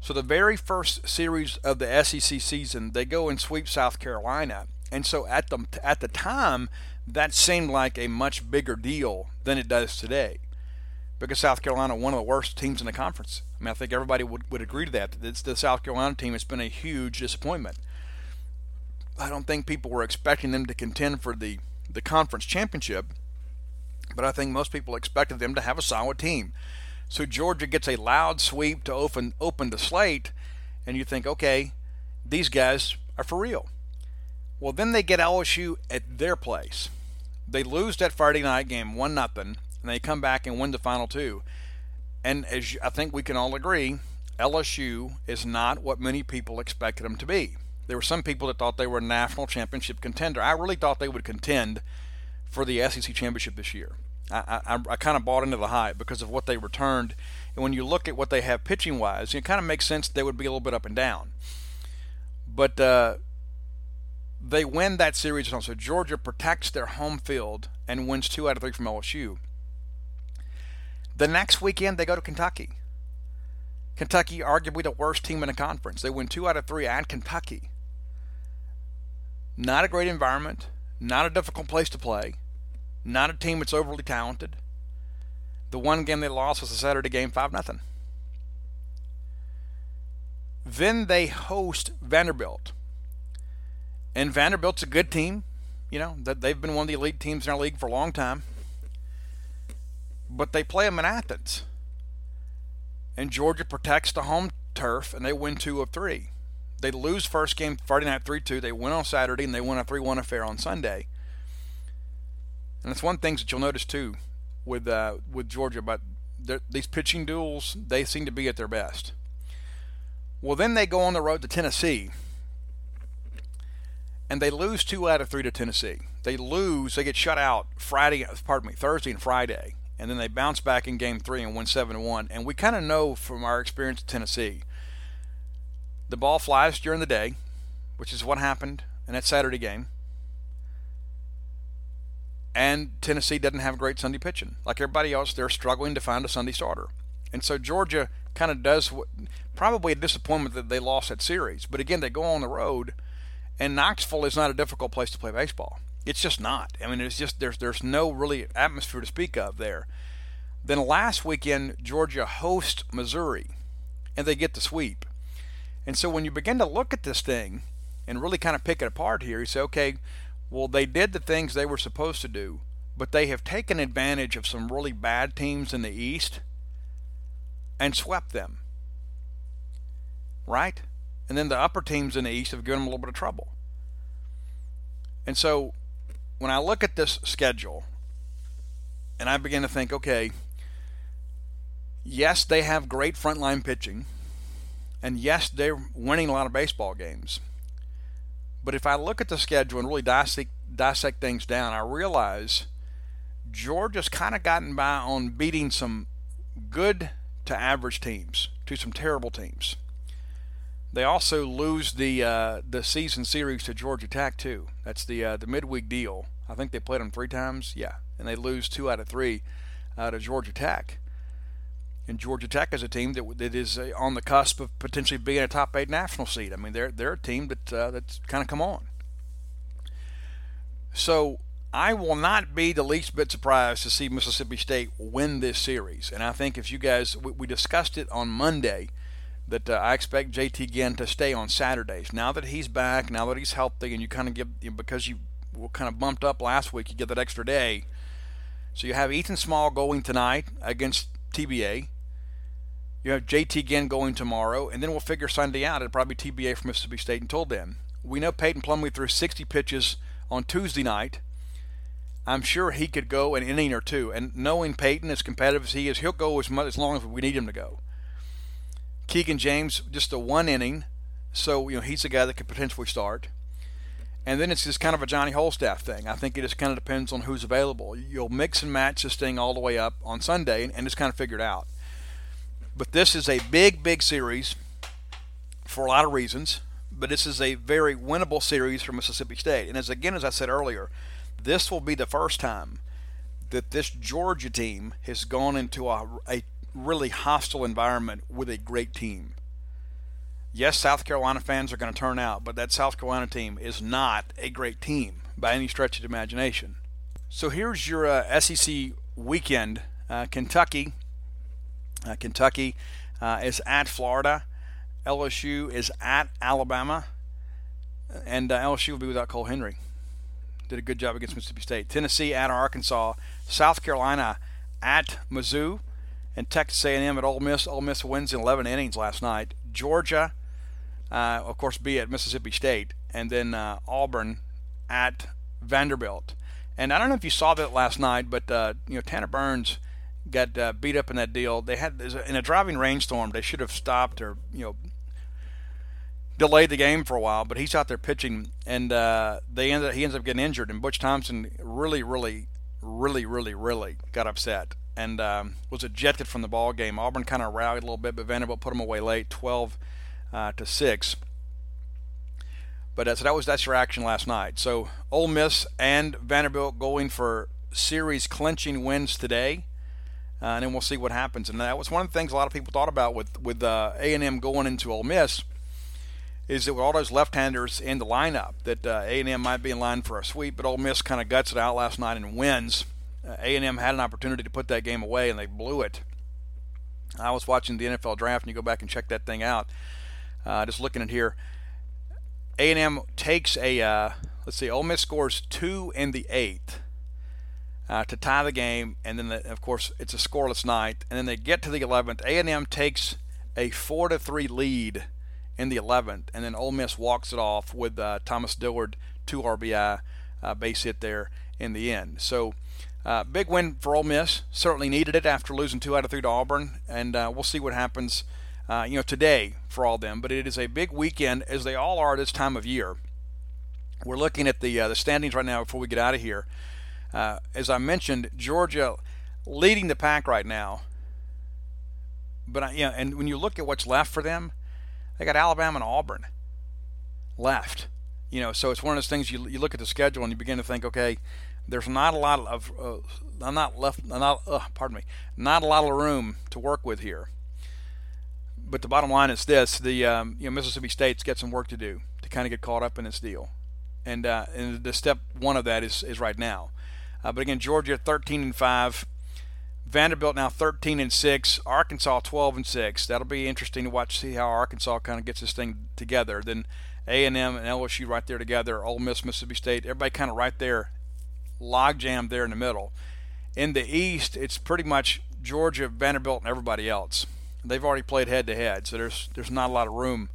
So the very first series of the SEC season, they go and sweep South Carolina. And so at the at the time, that seemed like a much bigger deal than it does today. Because South Carolina, one of the worst teams in the conference. I mean, I think everybody would, would agree to that. It's the South Carolina team has been a huge disappointment. I don't think people were expecting them to contend for the, the conference championship, but I think most people expected them to have a solid team. So Georgia gets a loud sweep to open open the slate, and you think, okay, these guys are for real. Well, then they get LSU at their place. They lose that Friday night game one nothing, and they come back and win the final two. And as I think we can all agree, LSU is not what many people expected them to be. There were some people that thought they were a national championship contender. I really thought they would contend for the SEC championship this year. I, I, I kind of bought into the hype because of what they returned. And when you look at what they have pitching wise, it kind of makes sense they would be a little bit up and down. But uh, they win that series. So Georgia protects their home field and wins two out of three from LSU. The next weekend, they go to Kentucky. Kentucky, arguably the worst team in the conference. They win two out of three at Kentucky. Not a great environment, not a difficult place to play. Not a team that's overly talented. The one game they lost was a Saturday game, 5 0. Then they host Vanderbilt. And Vanderbilt's a good team. You know, that they've been one of the elite teams in our league for a long time. But they play them in Athens. And Georgia protects the home turf and they win two of three. They lose first game Friday night 3 2. They win on Saturday and they win a 3 1 affair on Sunday. And it's one thing that you'll notice too with uh, with Georgia, but these pitching duels they seem to be at their best. Well, then they go on the road to Tennessee, and they lose two out of three to Tennessee. They lose, they get shut out Friday, pardon me, Thursday and Friday, and then they bounce back in Game Three and win seven one. And we kind of know from our experience at Tennessee, the ball flies during the day, which is what happened in that Saturday game and Tennessee doesn't have great Sunday pitching. Like everybody else, they're struggling to find a Sunday starter. And so Georgia kind of does what, probably a disappointment that they lost that series. But again, they go on the road, and Knoxville is not a difficult place to play baseball. It's just not. I mean, it's just there's there's no really atmosphere to speak of there. Then last weekend, Georgia hosts Missouri, and they get the sweep. And so when you begin to look at this thing and really kind of pick it apart here, you say, okay, well, they did the things they were supposed to do, but they have taken advantage of some really bad teams in the East and swept them. Right? And then the upper teams in the East have given them a little bit of trouble. And so when I look at this schedule and I begin to think, okay, yes, they have great frontline pitching, and yes, they're winning a lot of baseball games. But if I look at the schedule and really dissect, dissect things down, I realize Georgia's kind of gotten by on beating some good to average teams to some terrible teams. They also lose the uh, the season series to Georgia Tech too. That's the uh, the midweek deal. I think they played them three times. Yeah, and they lose two out of three uh, to Georgia Tech. And Georgia Tech is a team that, that is uh, on the cusp of potentially being a top eight national seed. I mean, they're they're a team that uh, that's kind of come on. So I will not be the least bit surprised to see Mississippi State win this series. And I think if you guys we, we discussed it on Monday that uh, I expect JT Ginn to stay on Saturdays. Now that he's back, now that he's healthy, and you kind of give because you were kind of bumped up last week, you get that extra day. So you have Ethan Small going tonight against TBA. You have JT Ginn going tomorrow, and then we'll figure Sunday out. It'll probably be TBA from Mississippi State until then. We know Peyton Plumlee threw 60 pitches on Tuesday night. I'm sure he could go an inning or two. And knowing Peyton, as competitive as he is, he'll go as much as long as we need him to go. Keegan James, just a one inning, So, you know, he's a guy that could potentially start. And then it's just kind of a Johnny Holstaff thing. I think it just kind of depends on who's available. You'll mix and match this thing all the way up on Sunday and, and just kind of figure it out. But this is a big, big series for a lot of reasons. But this is a very winnable series for Mississippi State. And as again, as I said earlier, this will be the first time that this Georgia team has gone into a, a really hostile environment with a great team yes, South Carolina fans are going to turn out, but that South Carolina team is not a great team by any stretch of the imagination. So here's your uh, SEC weekend. Uh, Kentucky, uh, Kentucky uh, is at Florida. LSU is at Alabama, and uh, LSU will be without Cole Henry. Did a good job against Mississippi State. Tennessee at Arkansas. South Carolina at Mizzou and Texas A&M at Ole Miss. Ole Miss wins in 11 innings last night. Georgia uh, of course, be at Mississippi State, and then uh, Auburn at Vanderbilt. And I don't know if you saw that last night, but uh, you know Tanner Burns got uh, beat up in that deal. They had in a driving rainstorm. They should have stopped or you know delayed the game for a while, but he's out there pitching, and uh, they ended he ends up getting injured. And Butch Thompson really, really, really, really, really got upset and um, was ejected from the ball game. Auburn kind of rallied a little bit, but Vanderbilt put him away late, 12 uh, to six. But uh, so that was that's your action last night. So Ole Miss and Vanderbilt going for series clinching wins today, uh, and then we'll see what happens. And that was one of the things a lot of people thought about with with uh, A and M going into Ole Miss, is that with all those left-handers in the lineup, that uh, A and M might be in line for a sweep, but Ole Miss kind of guts it out last night and wins. Uh, A and M had an opportunity to put that game away, and they blew it. I was watching the NFL draft, and you go back and check that thing out. Uh, just looking at here, A&M takes a uh, let's see, Ole Miss scores two in the eighth uh, to tie the game, and then the, of course it's a scoreless night, and then they get to the 11th. A&M takes a four to three lead in the 11th, and then Ole Miss walks it off with uh, Thomas Dillard two RBI uh, base hit there in the end. So. Uh, big win for Ole Miss. Certainly needed it after losing two out of three to Auburn, and uh, we'll see what happens uh, you know, today for all them. But it is a big weekend, as they all are this time of year. We're looking at the the standings right now before we get out of here. Uh, as I mentioned, Georgia leading the pack right now. But yeah, and when you look at what's left for them, they got Alabama and Auburn left. You know, so it's one of those things you you look at the schedule and you begin to think, okay, there's not a lot of uh, not left, not uh, pardon me, not a lot of room to work with here but the bottom line is this: the um, you know Mississippi State's got some work to do to kind of get caught up in this deal, and uh, and the step one of that is is right now. Uh, but again, Georgia 13 and five, Vanderbilt now 13 and six, Arkansas 12 and six. That'll be interesting to watch, see how Arkansas kind of gets this thing together. Then A and LSU right there together, Ole Miss, Mississippi State, everybody kind of right there, log jammed there in the middle. In the East, it's pretty much Georgia, Vanderbilt, and everybody else they've already played head to head, so there's there's not a lot of room,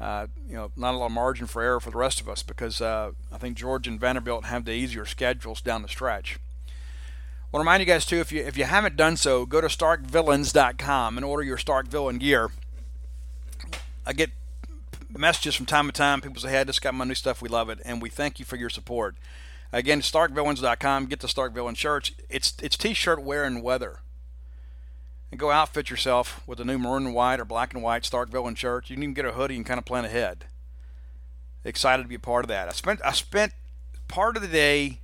uh, you know, not a lot of margin for error for the rest of us because uh, I think Georgia and Vanderbilt have the easier schedules down the stretch. I want to remind you guys too, if you if you haven't done so, go to StarkVillains.com and order your Stark Villain gear. I get messages from time to time. People say, "Hey, I just got my new stuff. We love it, and we thank you for your support." Again, StarkVillains.com. Get the Stark Villain shirts. It's it's t-shirt wearing weather and go outfit yourself with a new maroon and white or black and white Starkville Villain shirt. You can even get a hoodie and kind of plan ahead. Excited to be a part of that. I spent I spent part of the day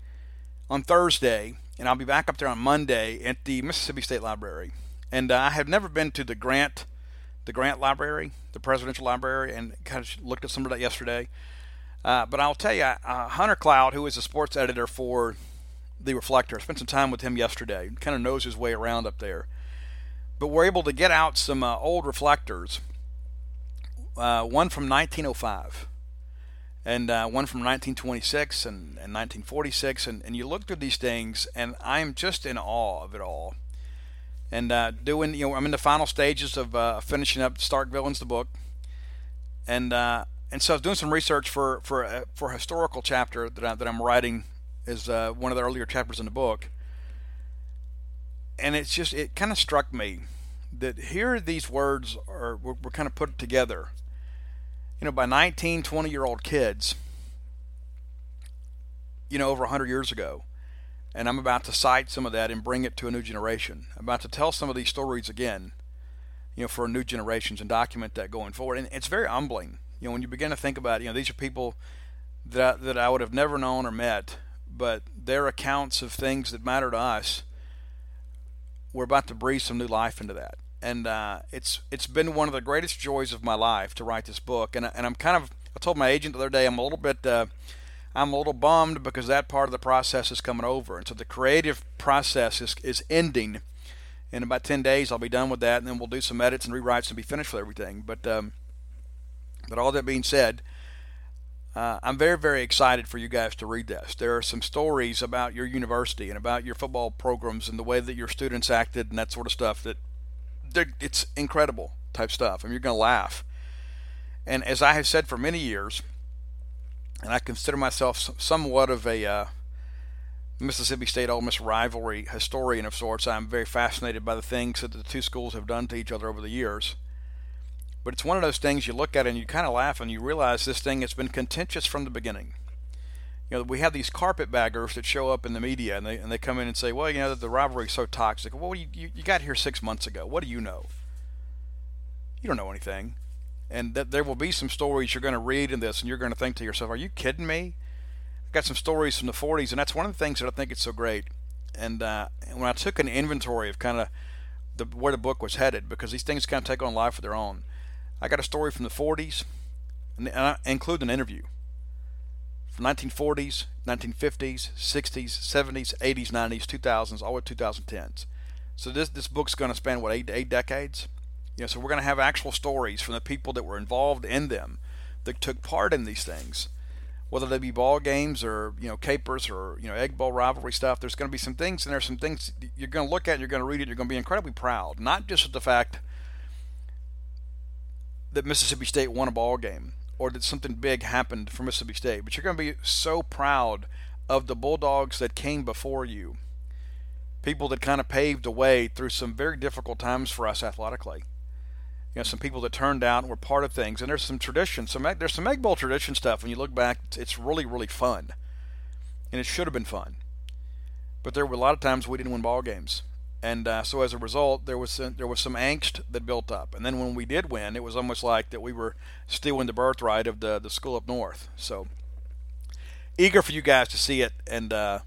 on Thursday, and I'll be back up there on Monday at the Mississippi State Library. And uh, I have never been to the Grant, the Grant Library, the Presidential Library, and kind of looked at some of that yesterday. Uh, but I'll tell you, uh, Hunter Cloud, who is a sports editor for the Reflector, I spent some time with him yesterday. Kind of knows his way around up there but we're able to get out some uh, old reflectors. Uh, one from 1905 and uh, one from 1926 and, and 1946 and, and you look through these things and i'm just in awe of it all and uh, doing you know i'm in the final stages of uh, finishing up stark villains the book and uh, and so i was doing some research for for uh, for a historical chapter that, I, that i'm writing is one of the earlier chapters in the book and it's just it kind of struck me that here these words are were, were kind of put together. you know, by 19, 20 year old kids, you know, over 100 years ago. And I'm about to cite some of that and bring it to a new generation. I'm about to tell some of these stories again, you know, for new generations and document that going forward. And it's very humbling, you know, when you begin to think about, you know, these are people that that I would have never known or met, but their accounts of things that matter to us, we're about to breathe some new life into that. And uh, it's it's been one of the greatest joys of my life to write this book. And and I'm kind of I told my agent the other day I'm a little bit. Uh, I'm a little bummed because that part of the process is coming over. And so the creative process is, is ending. In about 10 days, I'll be done with that, and then we'll do some edits and rewrites and be finished with everything. But, um, but all that being said, uh, I'm very, very excited for you guys to read this. There are some stories about your university and about your football programs and the way that your students acted and that sort of stuff that it's incredible type stuff. I mean, you're going to laugh. And as I have said for many years, and I consider myself somewhat of a uh, Mississippi State Ole Miss rivalry historian of sorts. I'm very fascinated by the things that the two schools have done to each other over the years. But it's one of those things you look at and you kind of laugh and you realize this thing has been contentious from the beginning. You know, we have these carpetbaggers that show up in the media and they and they come in and say, well, you know, the rivalry is so toxic. Well, you, you, you got here six months ago. What do you know? You don't know anything and that there will be some stories you're going to read in this and you're going to think to yourself are you kidding me i've got some stories from the 40s and that's one of the things that i think is so great and uh, when i took an inventory of kind of the, where the book was headed because these things kind of take on life of their own i got a story from the 40s and i include an interview. From 1940s 1950s 60s 70s 80s 90s 2000s all the way to 2010s so this this book's going to span what eight eight decades? You know, so we're going to have actual stories from the people that were involved in them, that took part in these things, whether they be ball games or you know capers or you know egg bowl rivalry stuff. There's going to be some things, and there's some things you're going to look at, you're going to read it, you're going to be incredibly proud, not just at the fact that Mississippi State won a ball game or that something big happened for Mississippi State, but you're going to be so proud of the Bulldogs that came before you, people that kind of paved the way through some very difficult times for us athletically you know, some people that turned out and were part of things. And there's some tradition, some there's some egg bowl tradition stuff. When you look back, it's really really fun, and it should have been fun. But there were a lot of times we didn't win ball games, and uh, so as a result, there was some, there was some angst that built up. And then when we did win, it was almost like that we were stealing the birthright of the the school up north. So eager for you guys to see it, and uh,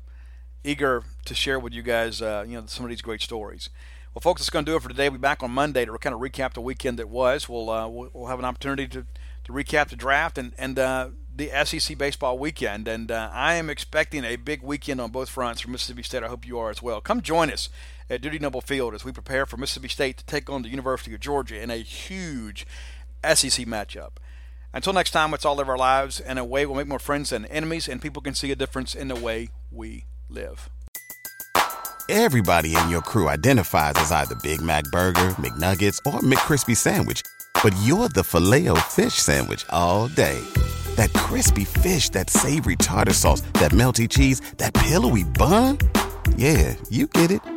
eager to share with you guys, uh, you know, some of these great stories. Well, folks, that's going to do it for today. We'll be back on Monday to kind of recap the weekend that was. We'll uh, we'll have an opportunity to, to recap the draft and and uh, the SEC baseball weekend. And uh, I am expecting a big weekend on both fronts for Mississippi State. I hope you are as well. Come join us at Dudy Noble Field as we prepare for Mississippi State to take on the University of Georgia in a huge SEC matchup. Until next time, it's all live our lives in a way we'll make more friends than enemies, and people can see a difference in the way we live. Everybody in your crew identifies as either Big Mac Burger, McNuggets, or McCrispy Sandwich. But you're the filet fish Sandwich all day. That crispy fish, that savory tartar sauce, that melty cheese, that pillowy bun. Yeah, you get it.